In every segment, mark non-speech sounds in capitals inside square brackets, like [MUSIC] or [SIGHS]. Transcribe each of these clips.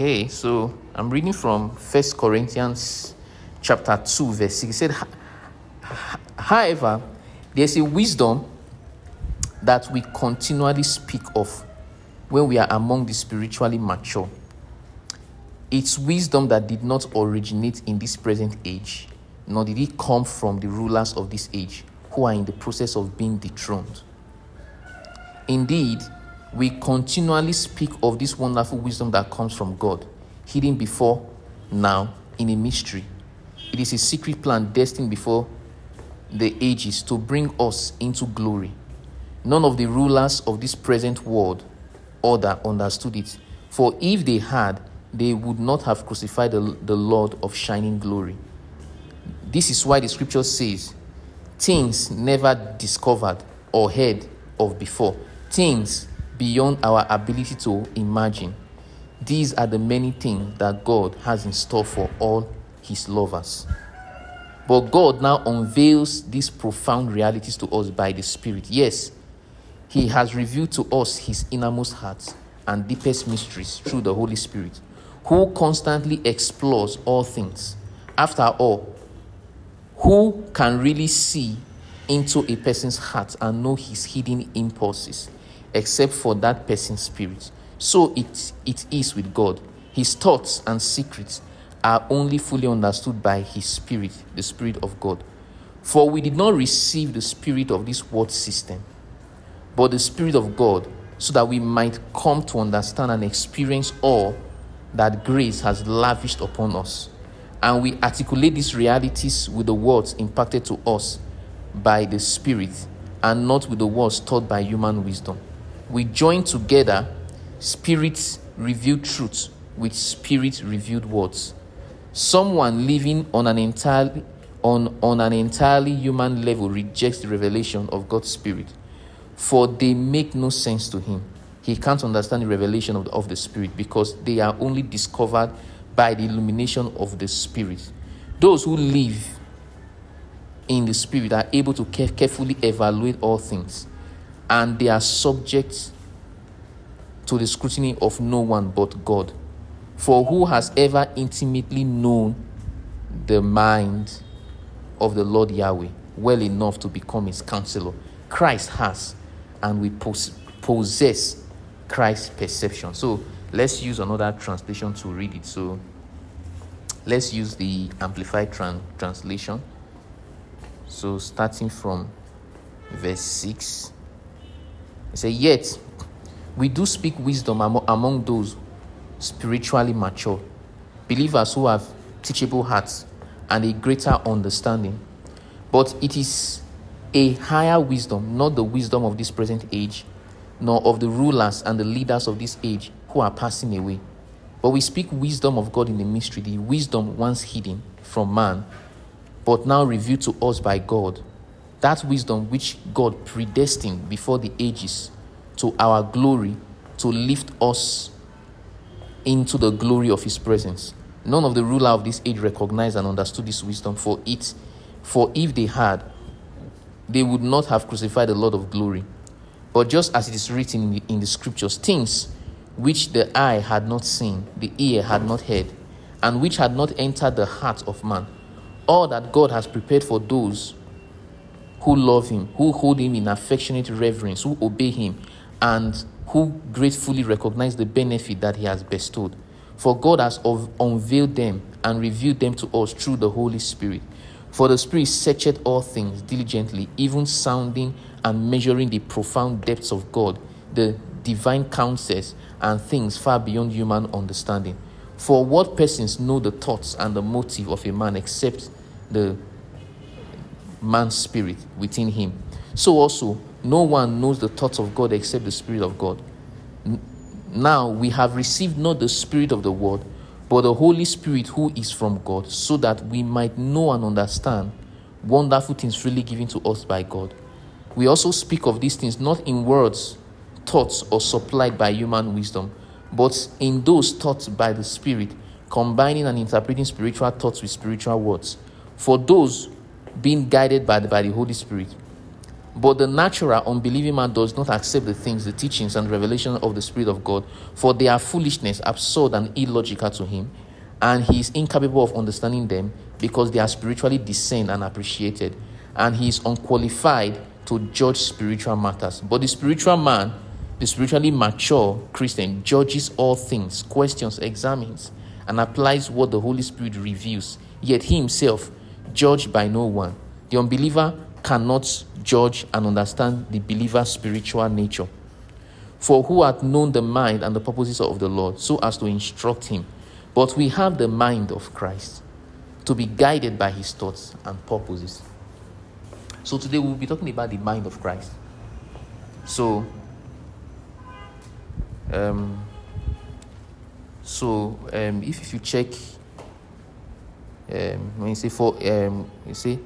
Okay, so I'm reading from First Corinthians chapter 2, verse 6. It said, However, there's a wisdom that we continually speak of when we are among the spiritually mature. It's wisdom that did not originate in this present age, nor did it come from the rulers of this age who are in the process of being dethroned. Indeed, we continually speak of this wonderful wisdom that comes from God, hidden before now in a mystery. It is a secret plan destined before the ages to bring us into glory. None of the rulers of this present world order understood it, for if they had, they would not have crucified the, the Lord of shining glory. This is why the scripture says, things never discovered or heard of before, things beyond our ability to imagine. These are the many things that God has in store for all his lovers. But God now unveils these profound realities to us by the Spirit. Yes, He has revealed to us His innermost heart and deepest mysteries through the Holy Spirit, who constantly explores all things. After all, who can really see into a person's heart and know his hidden impulses except for that person's spirit? So it, it is with God. His thoughts and secrets are only fully understood by His Spirit, the Spirit of God. For we did not receive the Spirit of this world system, but the Spirit of God, so that we might come to understand and experience all that grace has lavished upon us. And we articulate these realities with the words imparted to us by the Spirit and not with the words taught by human wisdom. We join together Spirit revealed truth with Spirit revealed words Someone living on an entirely on, on an entirely human level rejects the revelation of God's Spirit, for they make no sense to him. He can't understand the revelation of the, of the Spirit because they are only discovered by the illumination of the Spirit. Those who live in the Spirit are able to carefully evaluate all things, and they are subject to the scrutiny of no one but God. For who has ever intimately known the mind of the Lord Yahweh well enough to become his counselor? Christ has, and we possess Christ's perception. So let's use another translation to read it. So let's use the Amplified tran- Translation. So starting from verse 6, it says, Yet we do speak wisdom among those spiritually mature, believers who have teachable hearts and a greater understanding. But it is a higher wisdom, not the wisdom of this present age, nor of the rulers and the leaders of this age who are passing away. But we speak wisdom of God in the mystery, the wisdom once hidden from man, but now revealed to us by God. That wisdom which God predestined before the ages to our glory to lift us into the glory of his presence. None of the ruler of this age recognized and understood this wisdom, for it, for if they had, they would not have crucified the Lord of glory. But just as it is written in the, in the scriptures, things which the eye had not seen, the ear had not heard, and which had not entered the heart of man, all that God has prepared for those who love him, who hold him in affectionate reverence, who obey him, and who gratefully recognize the benefit that He has bestowed. For God has unveiled them and revealed them to us through the Holy Spirit. For the Spirit searcheth all things diligently, even sounding and measuring the profound depths of God, the divine counsels and things far beyond human understanding. For what persons know the thoughts and the motive of a man except the man's spirit within him? So also no one knows the thoughts of God except the Spirit of God. Now we have received not the Spirit of the world, but the Holy Spirit who is from God, so that we might know and understand wonderful things freely given to us by God. We also speak of these things not in words, thoughts, or supplied by human wisdom, but in those taught by the Spirit, combining and interpreting spiritual thoughts with spiritual words. For those being guided by the, by the Holy Spirit, But the natural, unbelieving man does not accept the things, the teachings, and revelation of the Spirit of God, for they are foolishness, absurd, and illogical to him, and he is incapable of understanding them because they are spiritually discerned and appreciated, and he is unqualified to judge spiritual matters. But the spiritual man, the spiritually mature Christian, judges all things, questions, examines, and applies what the Holy Spirit reveals, yet he himself judged by no one. The unbeliever cannot judge and understand the believer's spiritual nature. For who hath known the mind and the purposes of the Lord, so as to instruct him? But we have the mind of Christ to be guided by his thoughts and purposes. So today we'll be talking about the mind of Christ. So, um, so um, if, if you check, um, when you say for, um, you see,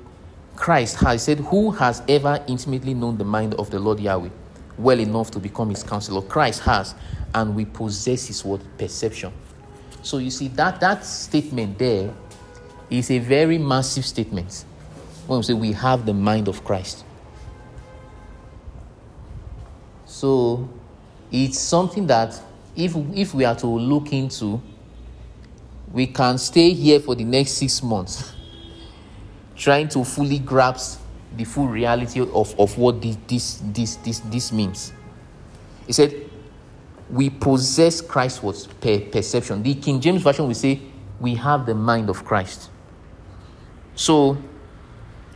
Christ has said, Who has ever intimately known the mind of the Lord Yahweh well enough to become his counselor? Christ has, and we possess his word perception. So you see that that statement there is a very massive statement. When we say we have the mind of Christ. So it's something that if if we are to look into, we can stay here for the next six months trying to fully grasp the full reality of, of what this, this, this, this, this means. He said, We possess Christ's per perception. The King James Version will say, We have the mind of Christ. So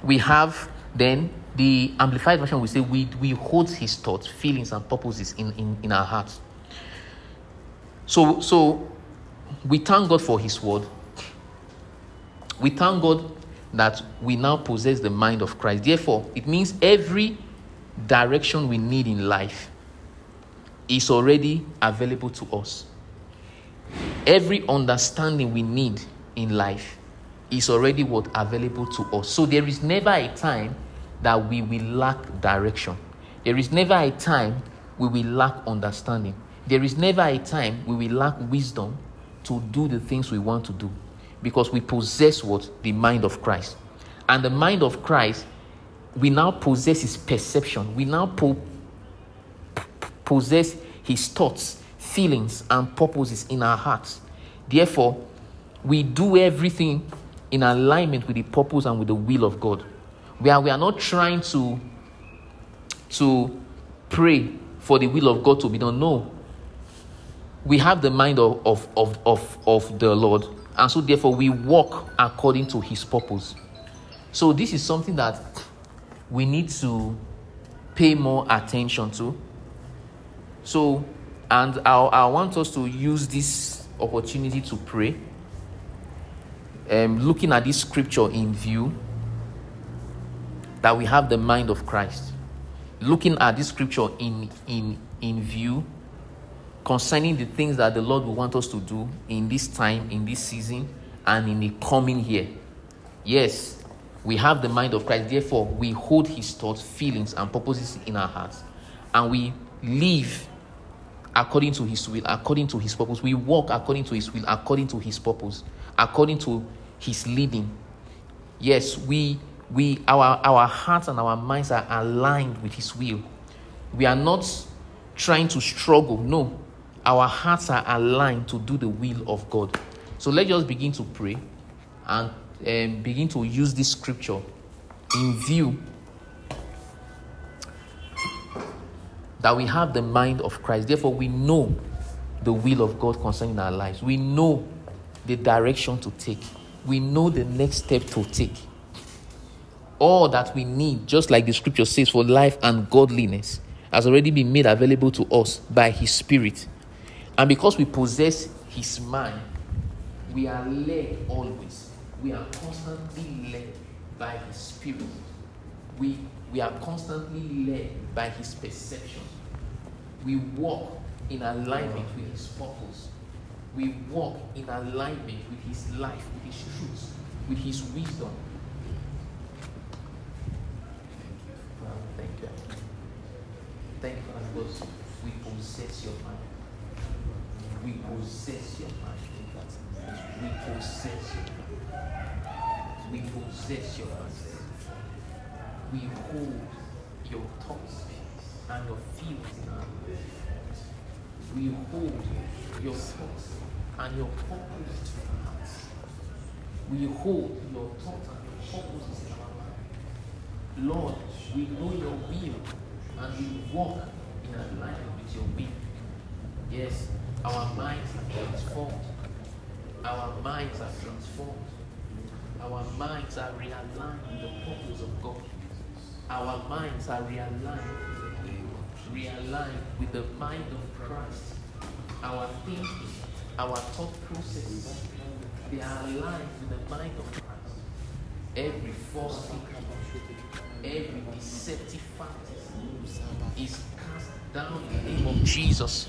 we have then the Amplified Version will say, We, we hold his thoughts, feelings, and purposes in, in, in our hearts. So, so we thank God for his word. We thank God that we now possess the mind of Christ. Therefore, it means every direction we need in life is already available to us. Every understanding we need in life is already what available to us. So there is never a time that we will lack direction. There is never a time we will lack understanding. There is never a time we will lack wisdom to do the things we want to do because we possess what? The mind of Christ. And the mind of Christ, we now possess his perception. We now po- possess his thoughts, feelings, and purposes in our hearts. Therefore, we do everything in alignment with the purpose and with the will of God. We are, we are not trying to, to pray for the will of God to be done. No. We have the mind of, of, of, of, of the Lord and so, therefore, we walk according to his purpose. So, this is something that we need to pay more attention to. So, and I, I want us to use this opportunity to pray. Um, looking at this scripture in view, that we have the mind of Christ. Looking at this scripture in, in, in view, concerning the things that the Lord will want us to do in this time, in this season, and in the coming year. Yes, we have the mind of Christ. Therefore, we hold his thoughts, feelings, and purposes in our hearts. And we live according to his will, according to his purpose. We walk according to his will, according to his purpose, according to his leading. Yes, we we our our hearts and our minds are aligned with his will. We are not trying to struggle. No, our hearts are aligned to do the will of God. So let's just begin to pray and um, begin to use this scripture in view that we have the mind of Christ. Therefore, we know the will of God concerning our lives. We know the direction to take. We know the next step to take. All that we need, just like the scripture says, for life and godliness, has already been made available to us by His Spirit. And because we possess his mind, we are led always. We are constantly led by his spirit. We, we are constantly led by his perception. We walk in alignment with his purpose. We walk in alignment with his life, with his truth, with his wisdom. Thank you. Thank you because we possess your mind. We possess your mind. We possess your mind. We possess your mind. We hold your thoughts and your feelings in our lives. We hold your thoughts and your purpose to our hearts. We hold your thoughts and your purposes in our mind. Lord, we know your will and we walk in alignment with your will. Yes, our minds are transformed. Our minds are transformed. Our minds are realigned with the purpose of God. Our minds are realigned, realigned with the mind of Christ. Our thinking, our thought processes, they are aligned with the mind of Christ. Every false thinking, every deceptive fantasy is cast down in the name of Jesus.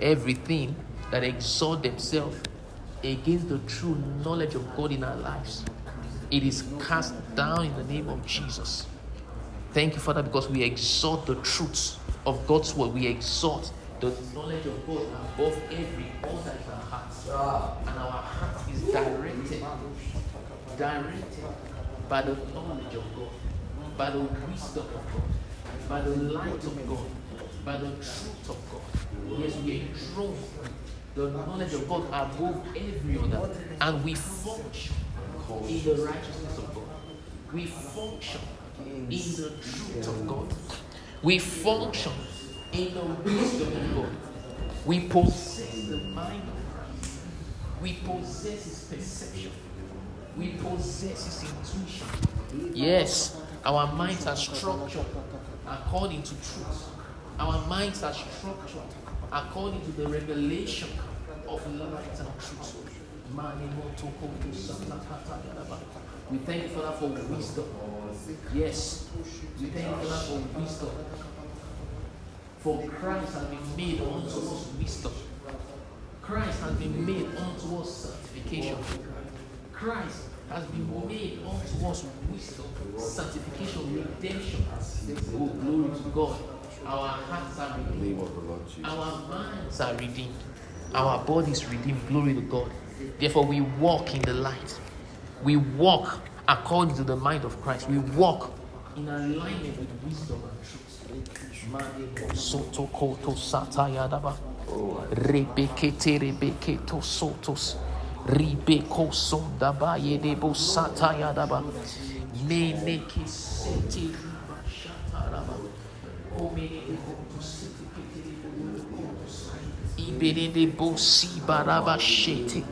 Everything that exalt themselves against the true knowledge of God in our lives, it is cast down in the name of Jesus. Thank you, Father, because we exalt the truths of God's word. We exalt the knowledge of God above every other in our hearts. And our heart is directed, directed by the knowledge of God, by the wisdom of God, by the light of God, by the truth of God. Yes, we enthroned the knowledge of God above every other, and we function in the righteousness of God. We function in the truth of God. We function in the wisdom of God. We possess the mind of Christ. We possess his perception. We possess his intuition. Yes, our minds are structured according to truth. Our minds are structured according to the revelation of light and truth. We thank you, Father, for wisdom. Yes, we thank you, Father, for wisdom. For Christ has been made unto us wisdom. Christ has been made unto us sanctification. Christ has been made unto us wisdom, sanctification, redemption. Oh, glory to God. Our hearts are redeemed. Our minds are redeemed. Our bodies redeemed. Glory to God. Therefore, we walk in the light. We walk according to the mind of Christ. We walk in alignment with wisdom and truth. Soto koto satayadaba. Rebekete rebeketo sotos. Ribeko sondaba yedebo satayadaba. Meneke sete riba shataraba. Bosi baraba shete.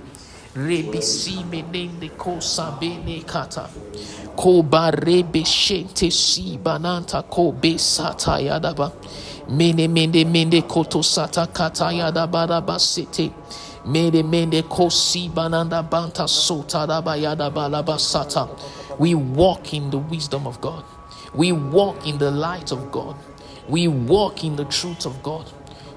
Menende kata. Shente si bananta yadaba. Mene mende mende koto sata kata yadaba raba sete. Mende mende bananda banta sota raba yadaba laba sata. We walk in the wisdom of God. We walk in the light of God. We walk in the truth of God.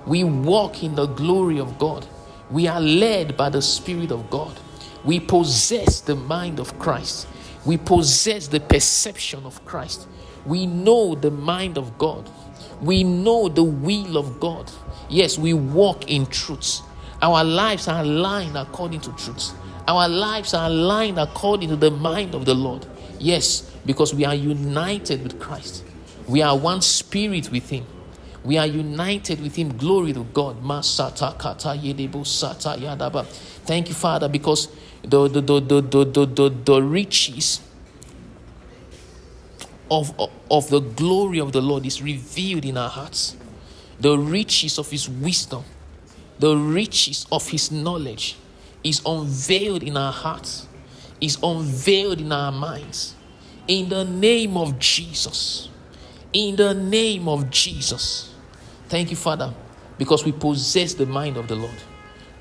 We walk in the glory of God. We are led by the Spirit of God. We possess the mind of Christ. We possess the perception of Christ. We know the mind of God. We know the will of God. Yes, we walk in truth. Our lives are aligned according to truth. Our lives are aligned according to the mind of the Lord. Yes, because we are united with Christ. We are one spirit with Him. We are united with Him. Glory to God. Thank you, Father, because the, the, the, the, the, the, the riches of, of the glory of the Lord is revealed in our hearts. The riches of His wisdom, the riches of His knowledge is unveiled in our hearts, is unveiled in our minds. In the name of Jesus. In the name of Jesus. Thank you, Father, because we possess the mind of the Lord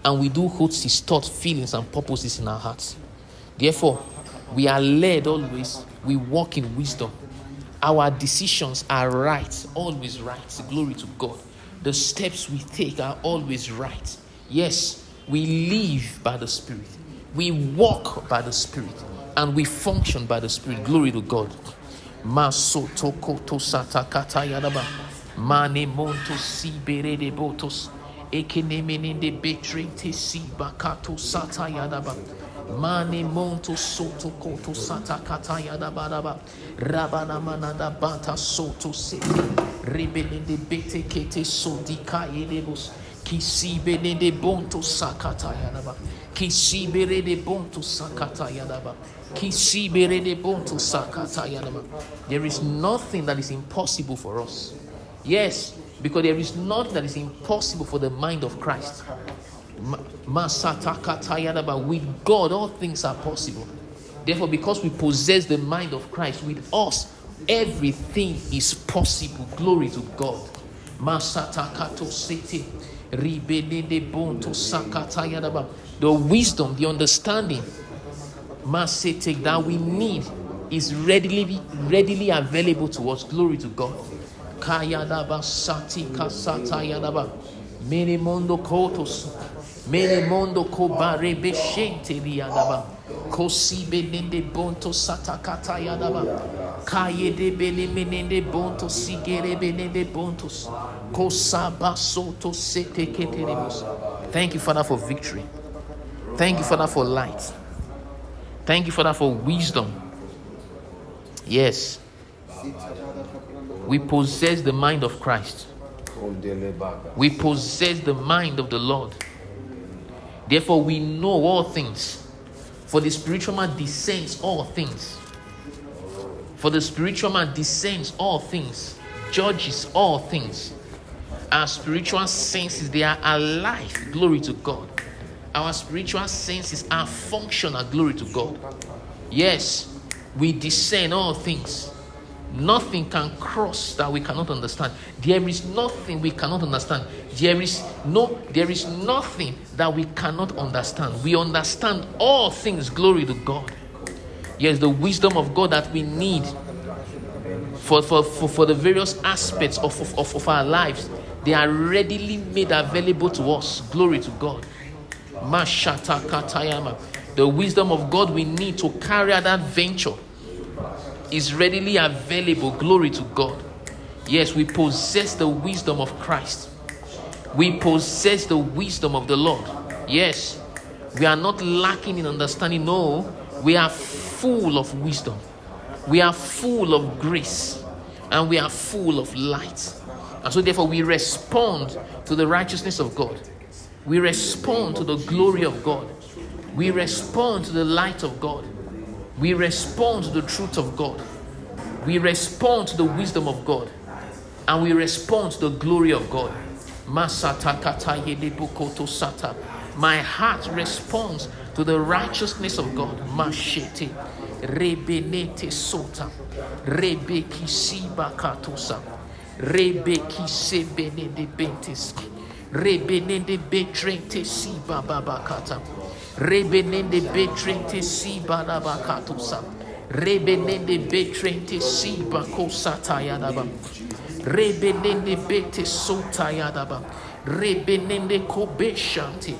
and we do hold his thoughts, feelings, and purposes in our hearts. Therefore, we are led always, we walk in wisdom. Our decisions are right, always right. Glory to God. The steps we take are always right. Yes, we live by the Spirit, we walk by the Spirit, and we function by the Spirit. Glory to God. Masoto koto satakata yadaba. Mane monto si berede botos. Ekenemenende betrete si bakato sata yadaba. Mane monto soto koto sata kata yadaba daba. Rabana manada bata soto sete. Rebelende bete kete de bonto sakata yadaba. Kisibere de bonto sakata yadaba. Kisibere de bonto sakata yadaba. There is nothing that is impossible for us. Yes, because there is nothing that is impossible for the mind of Christ. With God, all things are possible. Therefore, because we possess the mind of Christ, with us, everything is possible. Glory to God. The wisdom, the understanding, masete that we need is readily readily available to us. Glory to God. Kayadaba sati kasata yadaba. Mene mondo kotos. Mene mondo kobare beshente yadaba. Kosi benende bonto satakata yadaba. Kaye de bele menende bonto sigere benende bontos. Kosaba soto sete keterebos. Thank you, Father, for victory. Thank you, Father, for light. Thank you, Father, for wisdom. Yes. We possess the mind of Christ. We possess the mind of the Lord. Therefore, we know all things. For the spiritual man discerns all things. For the spiritual man discerns all things, judges all things. Our spiritual senses, they are alive. Glory to God. Our spiritual senses are functional. Glory to God. Yes, we discern all things. Nothing can cross that we cannot understand. There is nothing we cannot understand. There is no there is nothing that we cannot understand. We understand all things. Glory to God. Yes, the wisdom of God that we need for, for, for, for the various aspects of, of, of our lives, they are readily made available to us. Glory to God. Mashata katayama. The wisdom of God we need to carry out that venture is readily available. Glory to God. Yes, we possess the wisdom of Christ. We possess the wisdom of the Lord. Yes, we are not lacking in understanding. No, we are full of wisdom. We are full of grace. And we are full of light. And so, therefore, we respond to the righteousness of God. We respond to the glory of God. We respond to the light of God. We respond to the truth of God. We respond to the wisdom of God. And we respond to the glory of God. My heart responds to the righteousness of God. Mashete. Rebenete sota. Rebeki bentes. Rebenende betrente siba babakata. Rebenende betrente siba nabakatosa. Rebenende betrente siba kosata yadaba. Rebenende bete sota yadaba. Rebenende kobeshanti.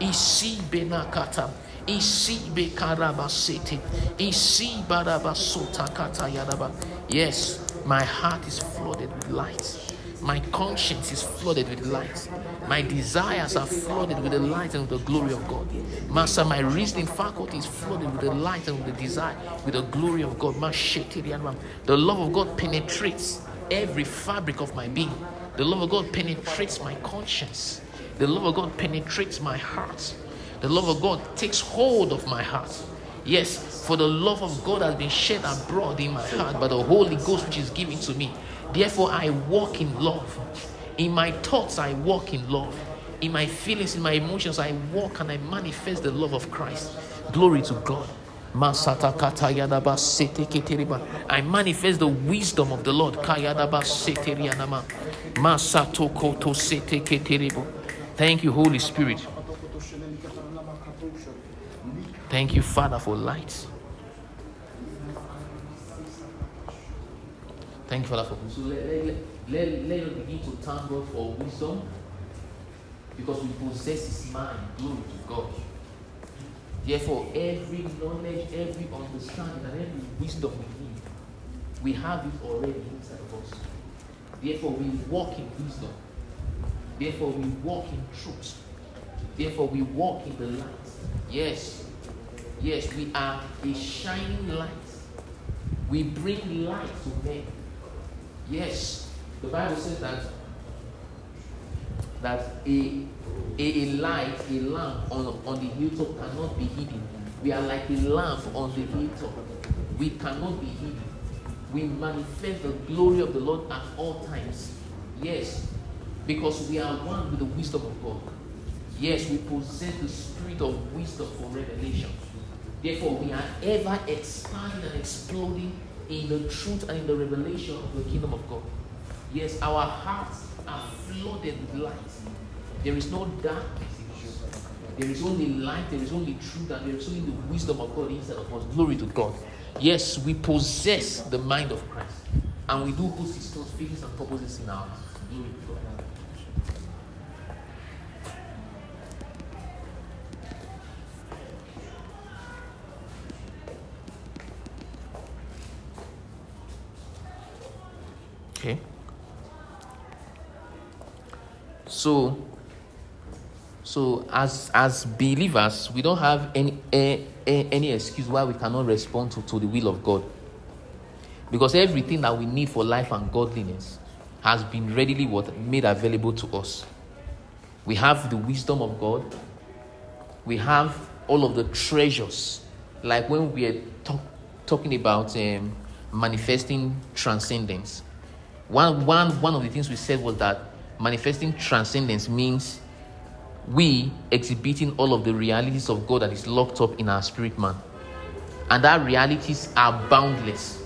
Isi benakata. Isi bekarabasete. Isi barabasota kata yadaba. Yes, my heart is flooded with light. My conscience is flooded with light. My desires are flooded with the light and with the glory of God. Master, my reasoning faculty is flooded with the light and with the desire, with the glory of God. The love of God penetrates every fabric of my being. The love of God penetrates my conscience. The love of God penetrates my heart. The love of God takes hold of my heart. Yes, for the love of God has been shed abroad in my heart by the Holy Ghost which is given to me. Therefore, I walk in love. In my thoughts, I walk in love. In my feelings, in my emotions, I walk and I manifest the love of Christ. Glory to God. I manifest the wisdom of the Lord. Thank you, Holy Spirit. Thank you, Father, for light. Thank you, Father, for let, let, us begin to thank God for wisdom because we possess His mind. Glory to God. Therefore, every knowledge, every understanding, and every wisdom we need, we have it already inside of us. Therefore, we walk in wisdom. Therefore, we walk in truth. Therefore, we walk in the light. Yes. Yes, we are a shining light. We bring light to men. Yes. The Bible says that that a, a, light, a lamp on, on the hilltop cannot be hidden. We are like a lamp on the hilltop. We cannot be hidden. We manifest the glory of the Lord at all times. Yes, because we are one with the wisdom of God. Yes, we possess the spirit of wisdom for revelation. Therefore, we are ever expanding and exploding in the truth and in the revelation of the kingdom of God. Yes, our hearts are flooded with light. There is no darkness. There is only light, there is only truth, and there is only the wisdom of God inside of us. Glory to God. Yes, we possess the mind of Christ. And we do host his thoughts, feelings, and purposes in our hearts. Glory to God. Okay. So, so as as believers, we don't have any eh, eh, any excuse why we cannot respond to, to the will of God. Because everything that we need for life and godliness has been readily what made available to us. We have the wisdom of God. We have all of the treasures, like when we are talk, talking about um, manifesting transcendence. One, one, one of the things we said was that manifesting transcendence means we exhibiting all of the realities of God that is locked up in our spirit man. And that realities are boundless.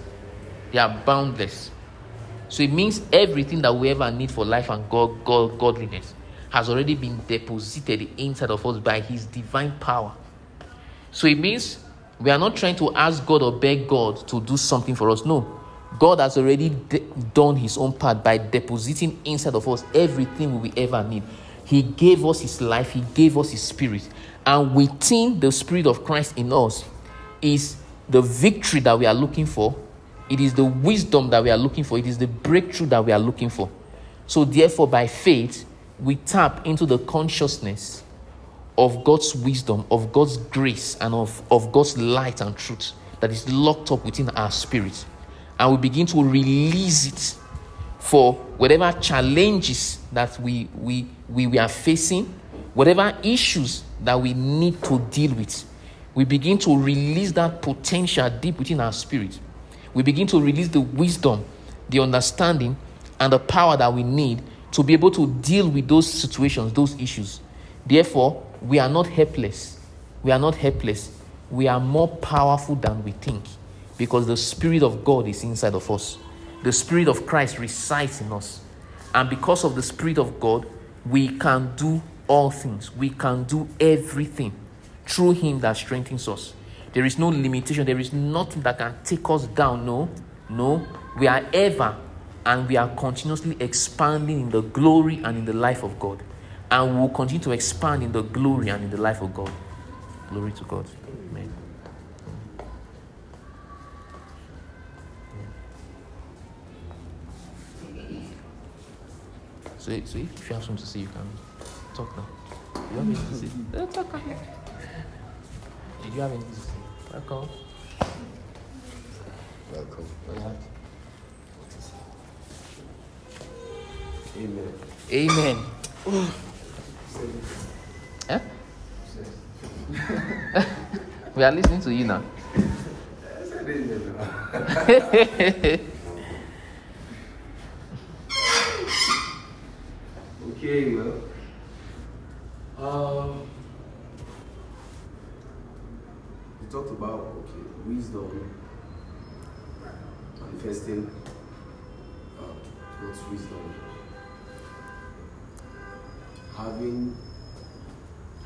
They are boundless. So it means everything that we ever need for life and God, God, godliness has already been deposited inside of us by His divine power. So it means we are not trying to ask God or beg God to do something for us. No. God has already de- done His own part by depositing inside of us everything we ever need. He gave us His life, He gave us His Spirit. And within the Spirit of Christ in us is the victory that we are looking for, it is the wisdom that we are looking for, it is the breakthrough that we are looking for. So, therefore, by faith, we tap into the consciousness of God's wisdom, of God's grace, and of, of God's light and truth that is locked up within our spirit. And we begin to release it for whatever challenges that we, we, we, we are facing, whatever issues that we need to deal with. We begin to release that potential deep within our spirit. We begin to release the wisdom, the understanding, and the power that we need to be able to deal with those situations, those issues. Therefore, we are not helpless. We are not helpless. We are more powerful than we think because the Spirit of God is inside of us. The Spirit of Christ resides in us. And because of the Spirit of God, we can do all things. We can do everything through Him that strengthens us. There is no limitation. There is nothing that can take us down. No, no. We are ever and we are continuously expanding in the glory and in the life of God. And we will continue to expand in the glory and in the life of God. Glory to God. So, so if you have something to say, you can talk now. You have anything to say? [LAUGHS] Uh, talk now. Did you have anything to say? Welcome. Welcome. Yeah. Amen. Amen. [SIGHS] Eh? [LAUGHS] we are listening to you now. [LAUGHS] Okay, well. Um, we talked about okay wisdom, manifesting uh, God's wisdom, having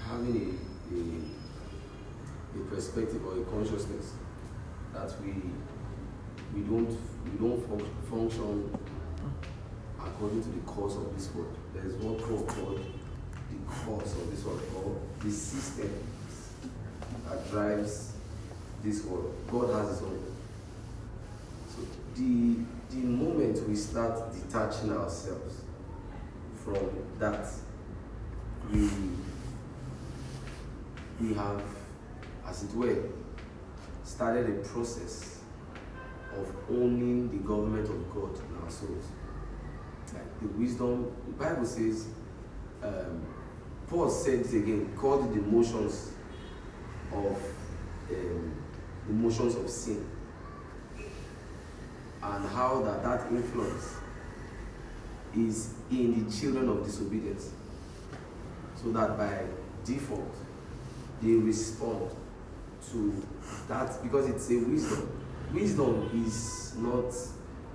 having a, a a perspective or a consciousness that we we don't we don't function according to the course of this world. There is course of this world or the system that drives this world. God has his own. So the the moment we start detaching ourselves from that, we we have, as it were, started a process of owning the government of God in our souls. Like the wisdom, the Bible says, um, Paul said again, called the motions of um, the motions of sin, and how that that influence is in the children of disobedience, so that by default they respond to that because it's a wisdom. Wisdom is not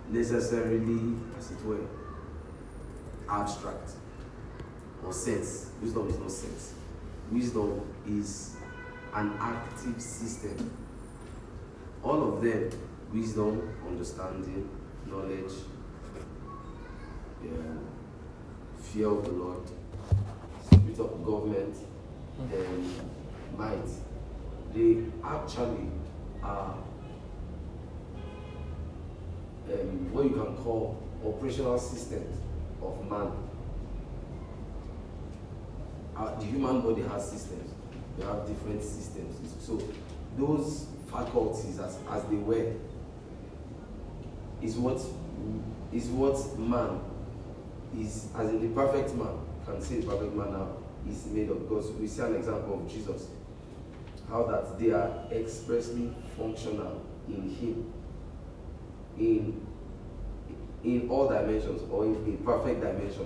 necessarily, as it were, abstract or sense. Wisdom is not sense. Wisdom is an active system. All of them wisdom, understanding, knowledge, yeah, fear of the Lord, spirit of government, and might. They actually are um, what you can call operational systems of man. Uh, the human body has systems. We have different systems. So those faculties, as, as they were, is what is what man is as in the perfect man can say the perfect man now is made of because we see an example of Jesus how that they are expressly functional in him in in all dimensions or in a perfect dimension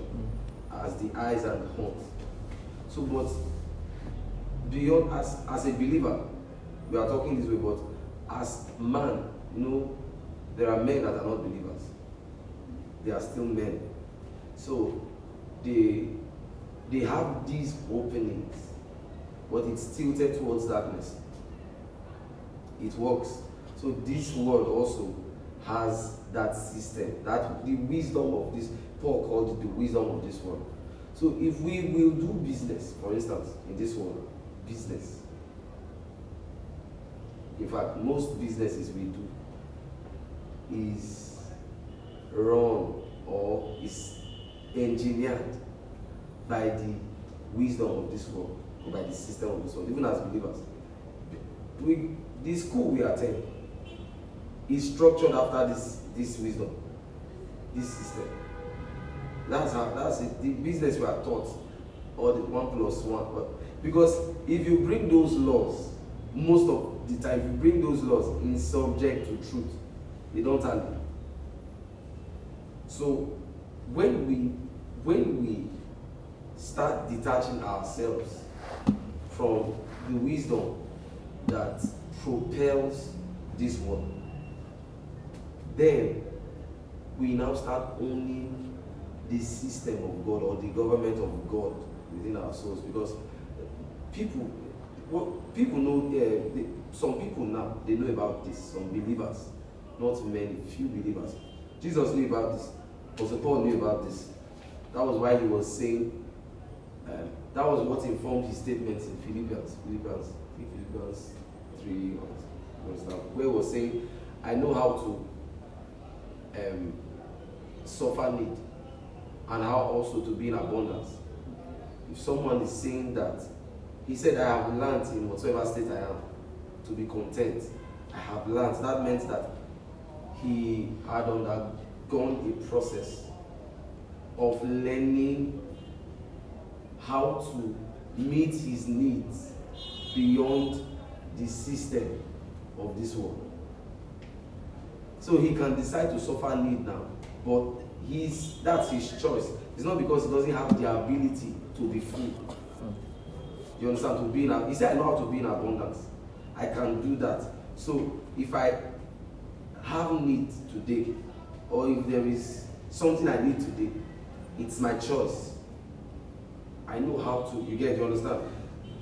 as the eyes and the horns so but beyond as as a believer we are talking this way but as man know there are men that are not believers. They are still men. So they they have these openings but it's tilted towards darkness. It works. So this world also has that system that the wisdom of this paul called the wisdom of this world so if we will do business for instance in this world business in fact most businesses we do is run or is engineered by the wisdom of this world or by the system of this world, even as believers. We, the school we attend is structured after this, this wisdom, this system. That's how that's it. The business we are taught, or the one plus one. Because if you bring those laws, most of the time, if you bring those laws in subject to truth, they don't tally. So when we when we start detaching ourselves from the wisdom that propels this world, then we now start owning the system of God or the government of God within our souls because people well, people know uh, they, some people now they know about this some believers not many few believers. Jesus knew about this apostle paul knew about this. That was why he was saying um, that was what informed his statements in philippians philippians philippians 3 where he was saying i know how to um, suffer need and how also to be in abundance if someone is saying that he said, I have learned in whatever state I am to be content. I have learned. That meant that he had undergone a process of learning how to meet his needs beyond the system of this world. So he can decide to suffer need now, but he's, that's his choice. It's not because he doesn't have the ability to be free. You understand? To be in, he said, I know how to be in abundance. I can do that. So if I have need today, or if there is something I need today, it's my choice. I know how to, you get, you understand?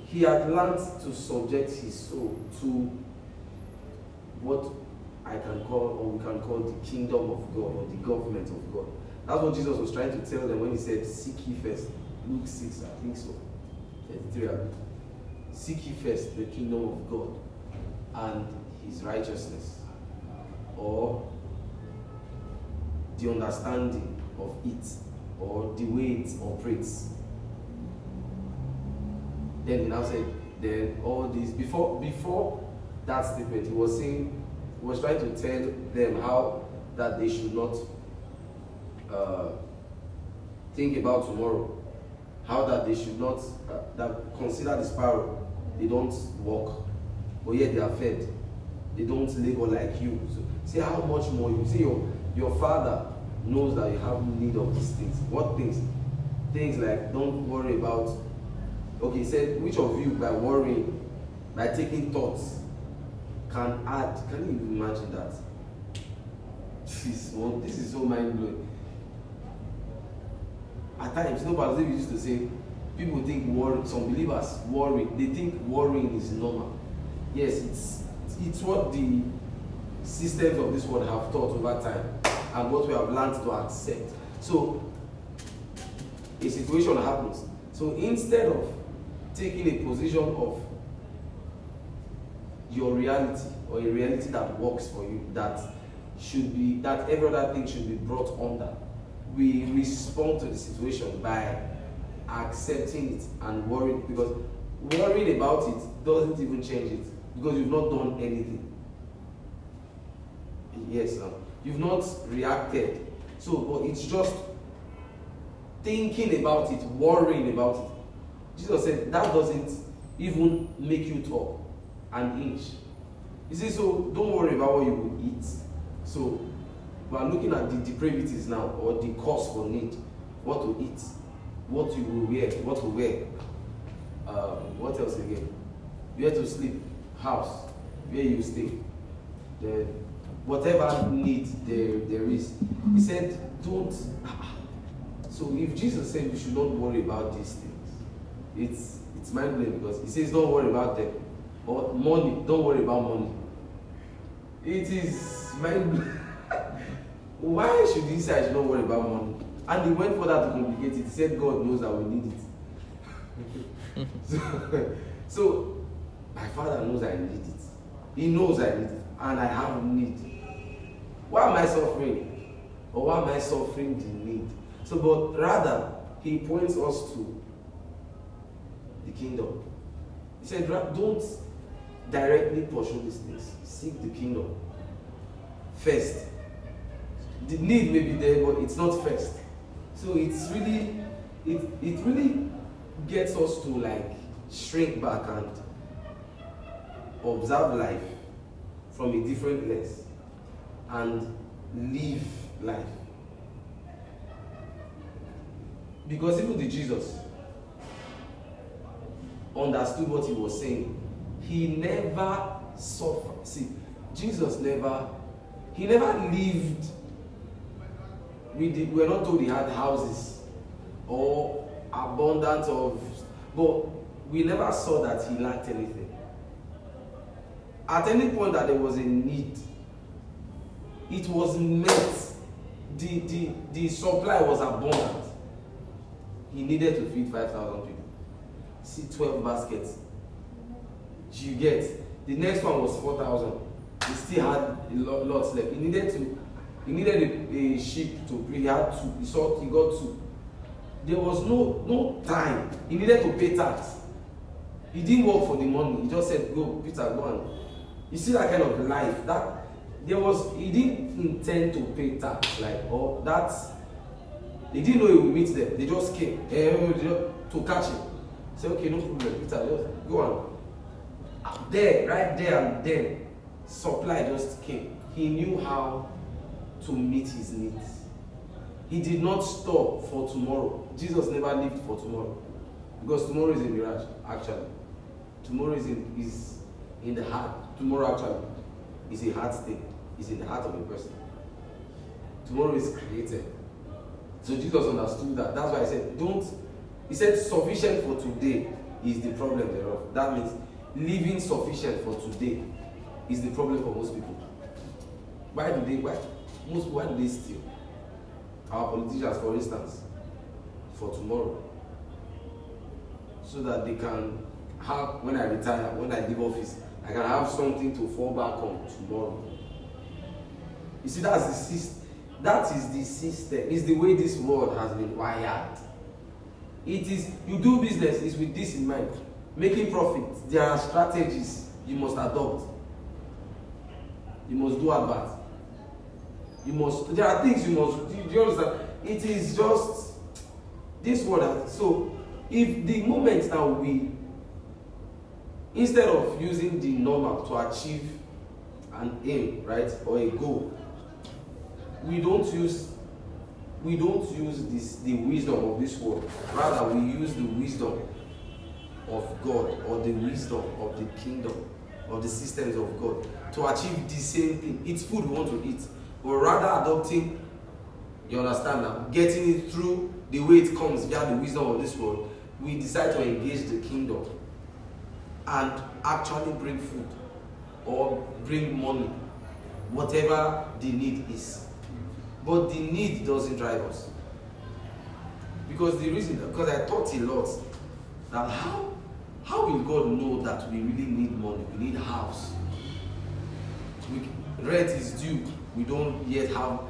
He had learned to subject his soul to what I can call, or we can call the kingdom of God, or the government of God. That's what Jesus was trying to tell them when he said, Seek ye first. Luke 6, I think so. 33. Seek ye first the kingdom of God and his righteousness, or the understanding of it, or the way it operates. Then he now said, then all these before before that statement, he was saying was trying to tell them how that they should not uh, think about tomorrow, how that they should not uh, that consider the sparrow, they don't walk, but yet they are fed. They don't labor like you. So see how much more you see your your father knows that you have need of these things. What things? Things like don't worry about. Okay, he said which of you by worrying, by taking thoughts, can add. Can you imagine that? This is well, this is so mind blowing. At times, David used to say, people think worry. Some believers worry. They think worrying is normal. Yes, it's it's what the systems of this world have taught over time and what we have learned to accept. So a situation happens. So instead of taking a position of your reality or a reality that works for you, that should be that every other thing should be brought under, we respond to the situation by accepting it and worrying because worrying about it doesn't even change it because you've not done anything. Yes, sir. You've not reacted. So, but it's just thinking about it, worrying about it. Jesus said that doesn't even make you talk an inch. He says, so don't worry about what you will eat. So we are looking at the depravities now, or the cause for need, what to eat, what you will wear, what to wear. Um, what else again? Where to sleep, house, where you stay. The whatever need there, there is. He said, don't. [LAUGHS] So if Jesus said we should not worry about these things, it's it's mind blowing because he says don't worry about them. Or money, don't worry about money. It is blowing. [LAUGHS] Why should he say I should not worry about money? And he went further to complicate it. He said God knows that we need it. [LAUGHS] so, [LAUGHS] so my father knows I need it. He knows I need it. And I have need. Why am I suffering? Or why am I suffering the need? So, but rather, he points us to the kingdom. He said, don't directly pursue these things. Seek the kingdom first. The need may be there, but it's not first. So it's really, it, it really gets us to like shrink back and observe life from a different lens and live life. Because even the Jesus understood what he was saying. He never suffered. See, Jesus never, he never lived. We did, we're not told he had houses or abundance of, but we never saw that he lacked anything. At any point that there was a need, it was met. The, the, the supply was abundant. He needed to feed 5,000 people. See 12 baskets. You get. The next one was 4,000. He still had a lot, lots left. He needed to, he needed a, a sheep to bring. He had two. He saw, he got two. There was no, no time. He needed to pay tax. He didn't work for the money. He just said, go, Peter, go on. You see that kind of life. That there was he didn't intend to pay tax like or that they didn't know he would meet them they just came eh, to catch him say okay no problem peter just go there right there and then supply just came he knew how to meet his needs he did not stop for tomorrow jesus never lived for tomorrow because tomorrow is a mirage actually tomorrow is in is in the heart tomorrow actually is a hard thing is in the heart of a person. Tomorrow is created. So Jesus understood that. That's why I said, don't. He said, sufficient for today is the problem thereof. That means living sufficient for today is the problem for most people. Why do they? Why most? Why do they steal? Our politicians, for instance, for tomorrow, so that they can have when I retire, when I leave office, I can have something to fall back on tomorrow. You see, that's the, that is the system, is the way this world has been wired. It is, you do business is with this in mind. Making profit, there are strategies you must adopt. You must do advert. You must, there are things you must, do you, understand? It is just, this world, has, so if the moment now we, instead of using the normal to achieve an aim, right, or a goal, we don't use we don't use this the wisdom of this world rather we use the wisdom of god or the wisdom of the kingdom of the systems of god to achieve the same thing. It's food we want to eat. But rather adopting you understand now getting it through the way it comes via the wisdom of this world we decide to engage the kingdom and actually bring food or bring money whatever the need is. But the need doesn't drive us. Because the reason, because I thought a lot that how how will God know that we really need money? We need house. We, rent is due. We don't yet have.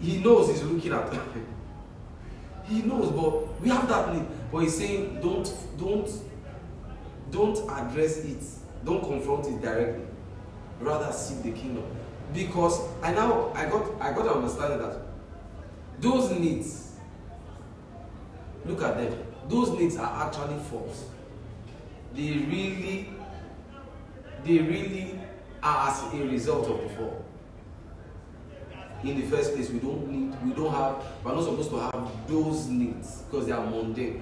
He knows He's looking at. [LAUGHS] he knows, but we have that need. But He's saying, don't, don't, don't address it. Don't confront it directly. Rather seek the kingdom because I now I got I got to understand that those needs look at them those needs are actually false they really they really are as a result of the fall in the first place we don't need we don't have we're not supposed to have those needs because they are mundane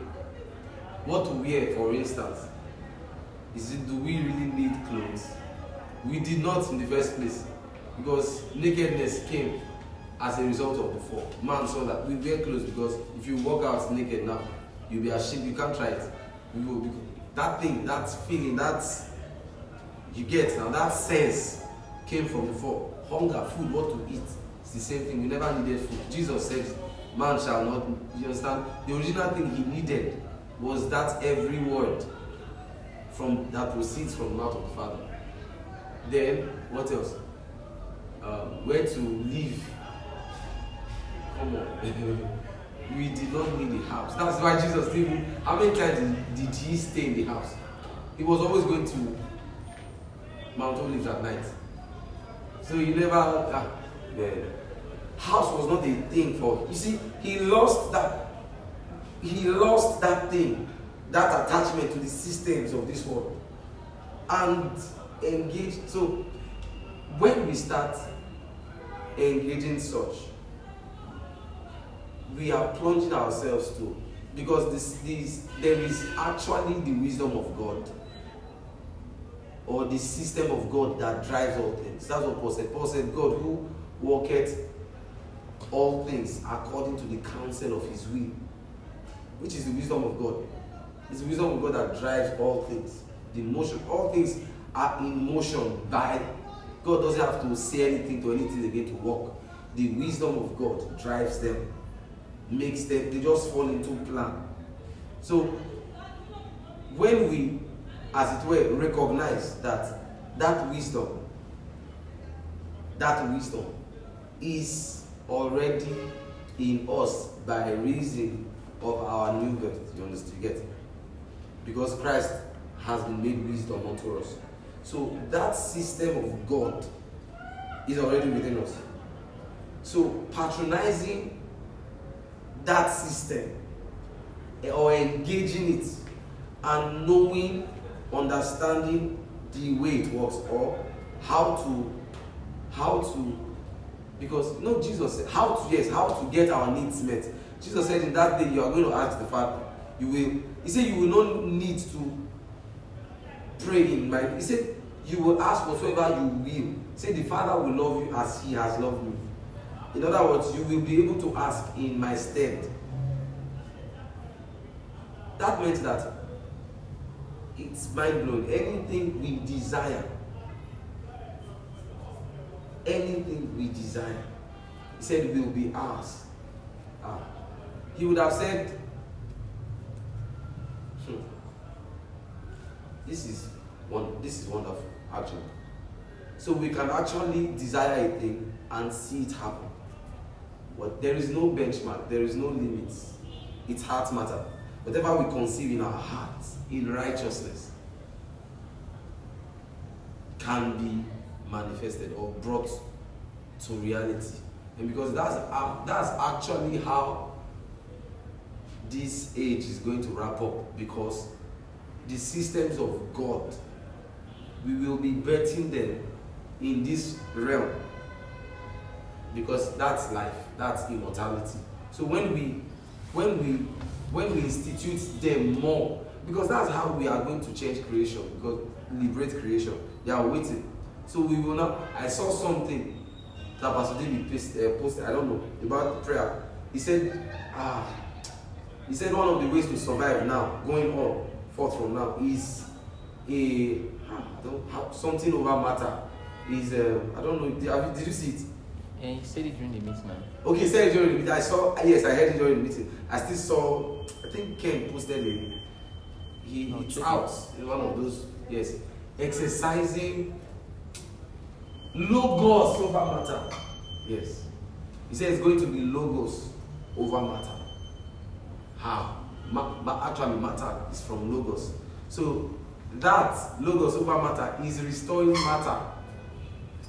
what to wear for instance is it do we really need clothes we did not in the first place because nakedness came as a result of the fall. Man saw that we wear clothes because if you walk out naked now, you'll be ashamed. You can't try it. You will be, that thing, that feeling, that you get now, that sense came from fall. Hunger, food, what to eat. It's the same thing. We never needed food. Jesus said, Man shall not. You understand? The original thing he needed was that every word from that proceeds from the mouth of the Father. Then what else? Um, where to live. Come on. [LAUGHS] we did not need a house. That's why Jesus did. How many times did, did he stay in the house? He was always going to Mount Olives at night. So he never. Ah, the house was not a thing for. You see, he lost that. He lost that thing, that attachment to the systems of this world, and engaged. So when we start engaging such, we are plunging ourselves to because this, this there is actually the wisdom of God or the system of God that drives all things. That's what Paul said. Paul said, God who worketh all things according to the counsel of his will, which is the wisdom of God. It's the wisdom of God that drives all things. The motion, all things are in motion by God doesn't have to say anything to anything again to work. The wisdom of God drives them, makes them, they just fall into plan. So when we, as it were, recognize that that wisdom, that wisdom is already in us by reason of our new birth. You understand? You get? Because Christ has been made wisdom unto us. So that system of God is already within us. So patronizing that system or engaging it and knowing, understanding the way it works or how to how to because no Jesus said how to yes how to get our needs met. Jesus said in that day you are going to ask the Father. You will he said you will not need to pray in my he said you will ask whatsoever you will. Say the Father will love you as he has loved me. In other words, you will be able to ask in my stead. That meant that it's mind blowing. Anything we desire, anything we desire, he said will be ours. Ah. He would have said, hmm, this is one this is wonderful, actually. So we can actually desire a thing and see it happen. What there is no benchmark, there is no limits. It's heart matter. Whatever we conceive in our hearts in righteousness can be manifested or brought to reality. And because that's uh, that's actually how this age is going to wrap up because the systems of God we will be betting them in this realm because that's life that's immortality. So when we when we when we institute them more because that's how we are going to change creation because liberate creation. They are waiting. So we will not i saw something that pastor david uh, posted i don't know about prayer. He said ah he said one of the ways to survive now going on forth from now is a I don't something over matter is um, I don't know did you see it And he said it during the meeting now. Okay, he said it during the meeting. I saw, yes, I heard it during the meeting. I still saw, I think Ken posted it. He, Oh, it's out one of those, yes. Exercising logos over matter. Yes. He said it's going to be logos over matter. How? Ma- ma- actually, matter is from logos. So, that logos over matter is restoring matter.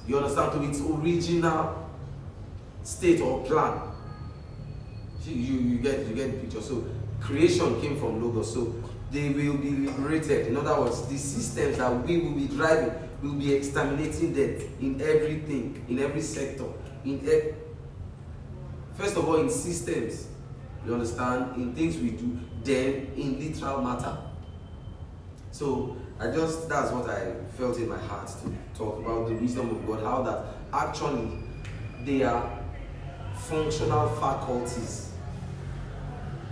You understand? To its original state or plan. You, you, get you get the picture. So creation came from logos. So they will be liberated. In other words, the systems that we will be driving will be exterminating death in everything, in every sector, in e- first of all in systems. You understand? In things we do, then in literal matter. So I just that's what I felt in my heart to talk about the wisdom of God, how that actually they are functional faculties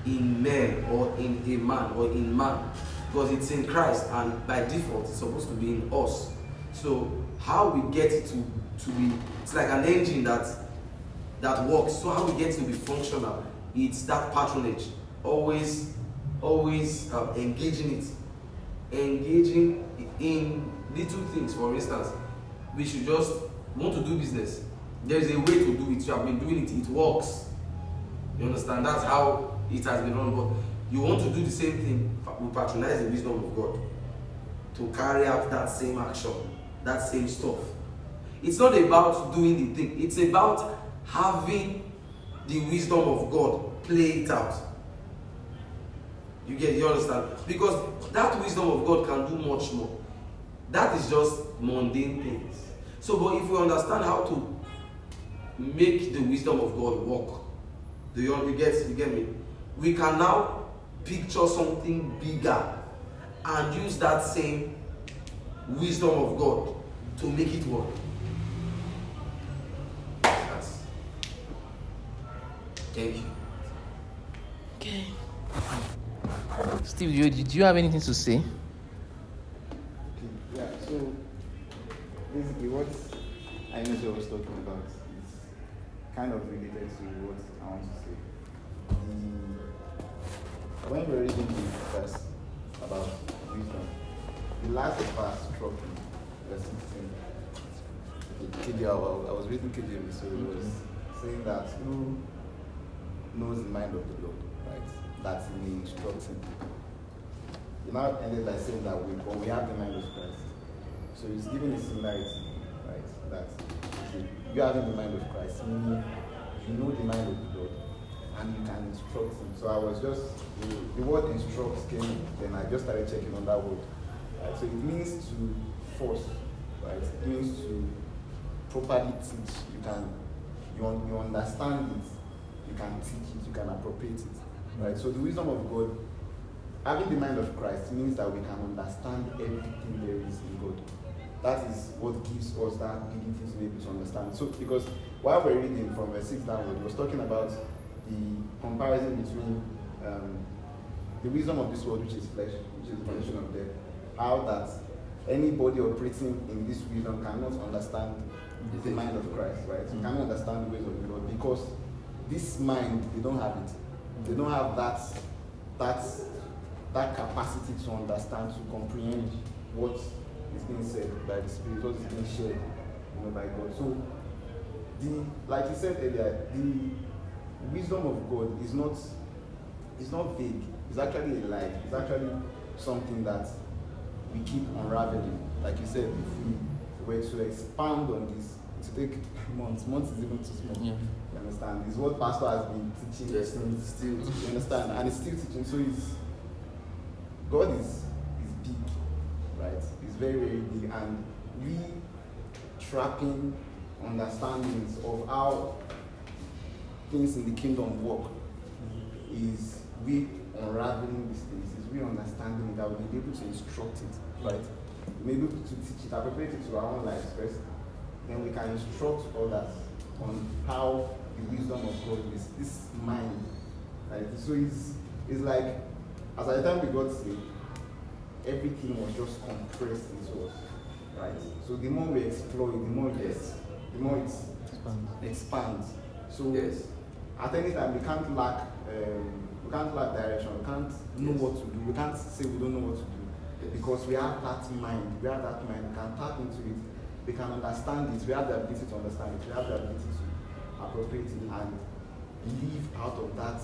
in men or in a man or in man because it's in Christ and by default it's supposed to be in us. So how we get it to, to be it's like an engine that that works. So how we get to be functional, it's that patronage. Always always um, engaging it. Engaging in little things, for instance, we should just want to do business. There is a way to do it. You have been doing it. It works. You understand? That's how it has been run. But you want to do the same thing. We patronize the wisdom of God to carry out that same action, that same stuff. It's not about doing the thing. It's about having the wisdom of God play it out. You get, you understand? Because that wisdom of God can do much more. That is just mundane things. So, but if we understand how to make the wisdom of God work, do you, you get, you get me? We can now picture something bigger and use that same wisdom of God to make it work. That's, thank you. Okay. Steve, do you, did you have anything to say? Okay, yeah, so basically what I know was talking about is kind of related to what I want to say. The, when we we're reading the verse about wisdom, the last verse struck me, verse 16. KJ, I was reading KJV, so it was mm-hmm. saying that who knows the mind of the Lord, right? That he may instruct him. He now ended by saying that we, but we have the mind of Christ. So he's giving a similarity, right? That you having the mind of Christ, meaning you know the mind of the Lord, and you can instruct him. So I was just the, word instructs came, then I just started checking on that word. Right? So it means to force, right? It means to properly teach. You can you, you understand it, you can teach it, you can appropriate it. Right? So the wisdom of God having the mind of Christ means that we can understand everything there is in God. That is what gives us that ability to be able to understand. So, because while we're reading from verse 6 downward, it was talking about the comparison between um, the wisdom of this world, which is flesh, which is the foundation of death, how that anybody operating in this wisdom cannot understand the mind of Christ, right? You cannot understand the ways of the Lord because this mind, they don't have it. They don't have that that that capacity to understand, to comprehend what is being said by the Spirit, what is being shared, you know, by God. So, the like you said earlier, the wisdom of God is not is not vague. It's actually a life. It's actually something that we keep unraveling. Like you said, if we were to expand on this, to take [LAUGHS] months. Months is even too small. Yeah. You understand? It's what pastor has been teaching. Yes, and still. You understand? And it's still teaching. So it's God is is big, right? Very, big. And we trapping understandings of how things in the kingdom work is we unraveling these things, is we understanding that we'll be able to instruct it, right? We'll be able to teach it, appropriate it to our own lives first. Then we can instruct others on how the wisdom of God is this mind. Right? So it's it's like as I time we got saved, everything was just compressed into us. Right? So the more we explore it, the more it Yes. the more it Expand. expands. So Yes. at any time we can't lack um, we can't lack direction, we can't know Yes. what to do, we can't say we don't know what to do. Yes. Because we have that mind, we have that mind, we can tap into it, we can understand it, we have the ability to understand it, we have the ability to appropriate it and live out of that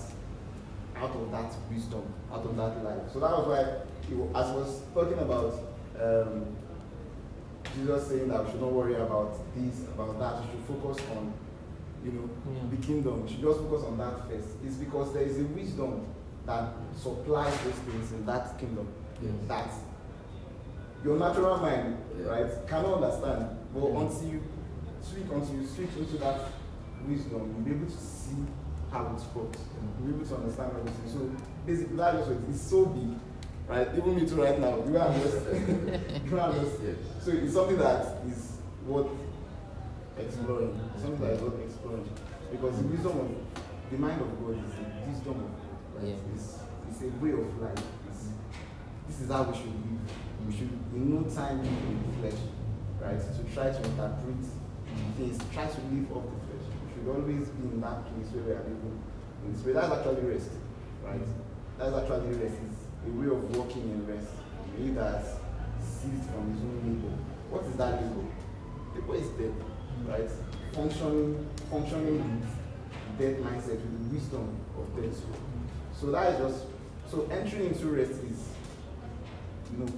out of that wisdom, out of that life. So that was why as was talking about um, Jesus saying that we should not worry about this, about that, we should focus on you know Yeah. the kingdom. We should just focus on that first. It's because there is a wisdom that supplies those things in that kingdom. Yes. That your natural mind, Yeah. right, cannot understand. But Yeah. until you switch, until you switch into that wisdom, you'll be able to see how it works. You'll be able to understand everything. So basically, that's just what. It's so big, right? Even me too, right now. You are [LAUGHS] just, [LAUGHS] you are just. Yes. So it's something that is worth exploring. Something that is worth exploring. Because the wisdom of the mind of God is the wisdom of God. Right? Yeah. It's, it's a way of life. It's, this is how we should live. We should in no time live in the flesh. Right? To try to interpret things, try to live off the flesh. We should always be in that place where we are living in this way. That's actually rest. Right? That's actually rest. It's a way of walking in rest. He that ceased from his own labor. What is that labor? Labor is dead, right? Functioning, functioning with dead mindset, with the wisdom of death. So that is just so entering into rest is you know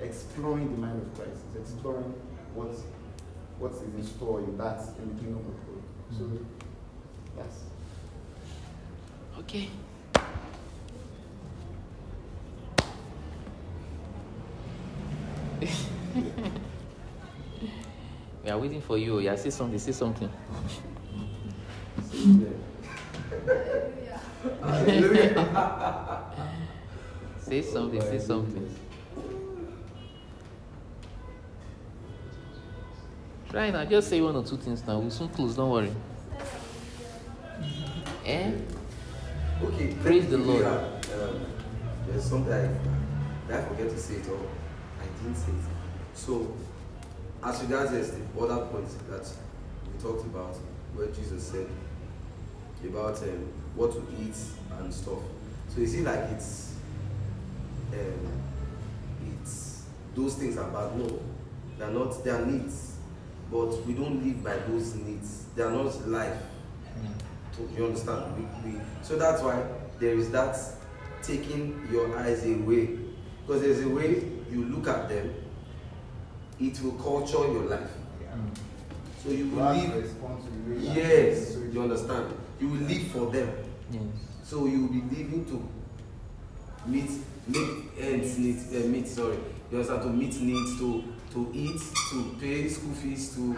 exploring the mind of Christ. It's exploring what what is in store in that in the kingdom of God. So yes. Okay. We are waiting for you. Yeah, say something. Say something. Say something. Say something. Try now. Just say one or two things now. We'll soon close. Don't worry. Eh? Okay, Praise the Lord. Um, there's something I, I forget to say it or I didn't say it. So, as regards yes, the other points that we talked about, where Jesus said about um, what to eat and stuff. So you see, like it's um, it's those things are bad. No, they're not. They are needs, but we don't live by those needs. They are not life. To- You understand? We, we, so that's why there is that taking your eyes away. Because there's a way you look at them, it will culture your life. So you will live. respond to the way you are Yes, so you understand. You will live for them. Yes. So you will be living to meet make ends meet uh, meet sorry. You understand to meet needs to to eat to pay school fees to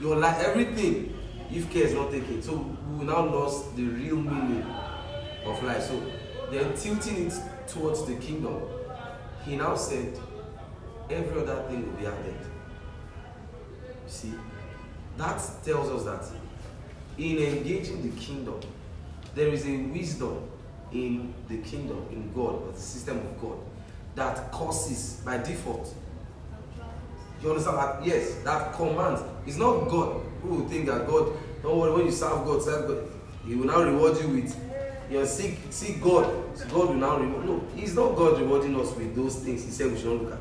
your life everything if care is not taken. So we will now lost the real meaning of life. So then tilting it towards the kingdom, he now said every other thing will be added. See, that tells us that in engaging the kingdom, there is a wisdom in the kingdom, in God, or the system of God, that causes by default. You understand that? Yes, that commands. It's not God who will think that God, don't worry, when you serve God, serve God, He will now reward you with your seek, seek God. God will now reward. No, it's not God rewarding us with those things He said we should not look at.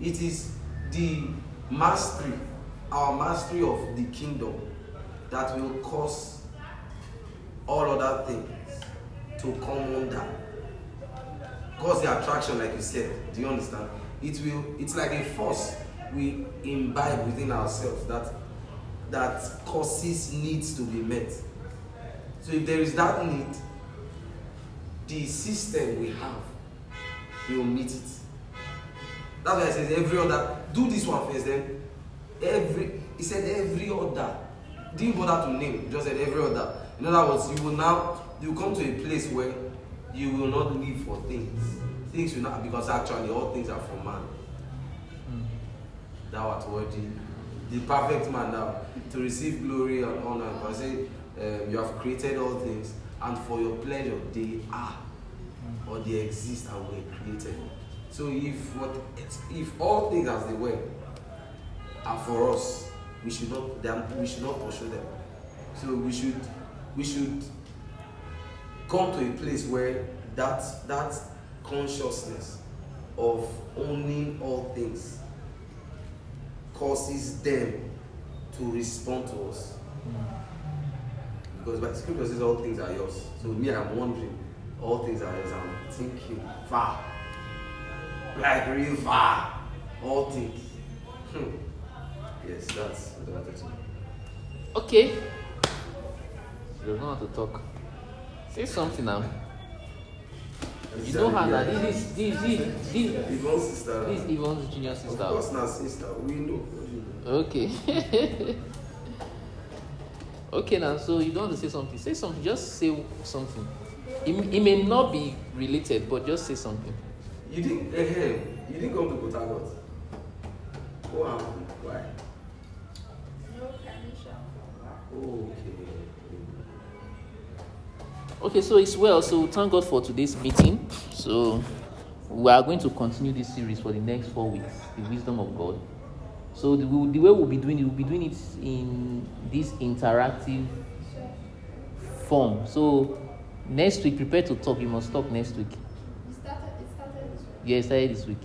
It is the mastery, our mastery of the kingdom that will cause all other things to come under. Cause the attraction, like you said. Do you understand? It will. It's like a force we imbibe within ourselves that that causes needs to be met. So if there is that need, the system we have will meet it. That's why I said every other do this one first, then every he said every other. Didn't bother to name, just said every other. In other words, you will now you come to a place where you will not live for things. Things will not because actually all things are from man. Thou art worthy, the perfect man now, to receive glory and honor. Because say um, you have created all things, and for your pleasure they are or they exist and were created. So if what if all things as they were are for us, we should not them we should not pursue them. So we should we should come to a place where that that consciousness of owning all things causes them to respond to us. Because by scripture says all things are yours. So me, I'm wondering, all things are yours. I'm thinking far. Like real far. All things. Hmm. yes, that's what I wanted to know. Okay. You don't know how to talk. Say something now. You know how that this is this this this Yvonne's sister. this is Yvonne's junior Of sister. course, not sister. We know. Okay. [LAUGHS] okay now, so you don't want to say something. Say something. Just say something. It, it may not be related, but just say something. You didn't. eh, you didn't come to Port. What happened? Why? No permission. Okay. Okay, so it's well. So thank God for today's meeting. So we are going to continue this series for the next four weeks, the wisdom of God. So the, the way we'll be doing it, we'll be doing it in this interactive form. So next week, prepare to talk. You must talk next week. It started, it started this way. Yeah, it started this week.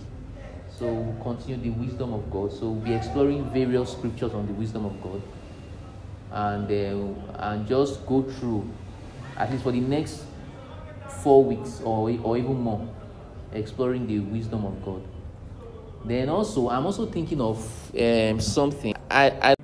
So we'll continue the wisdom of God. So we'll be exploring various scriptures on the wisdom of God, and uh, and just go through at least for the next four weeks or or even more, exploring the wisdom of God. Then also, I'm also thinking of um, something. I, I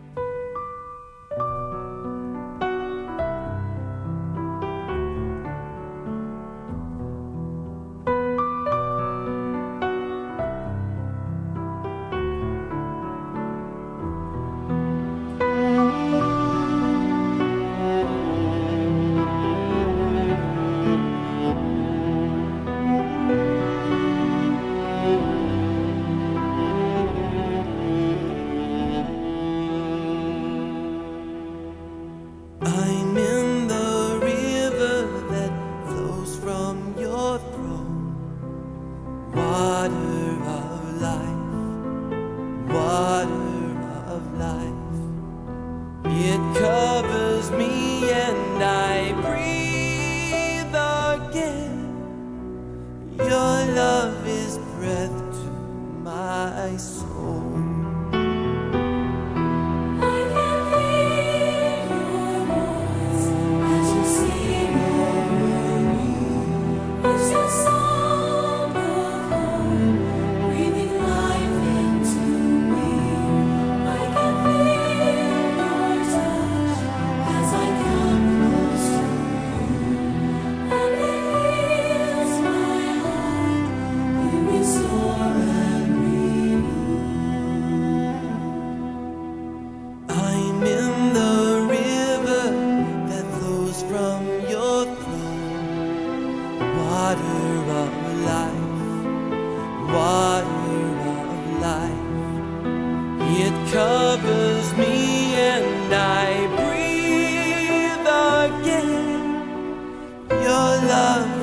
love.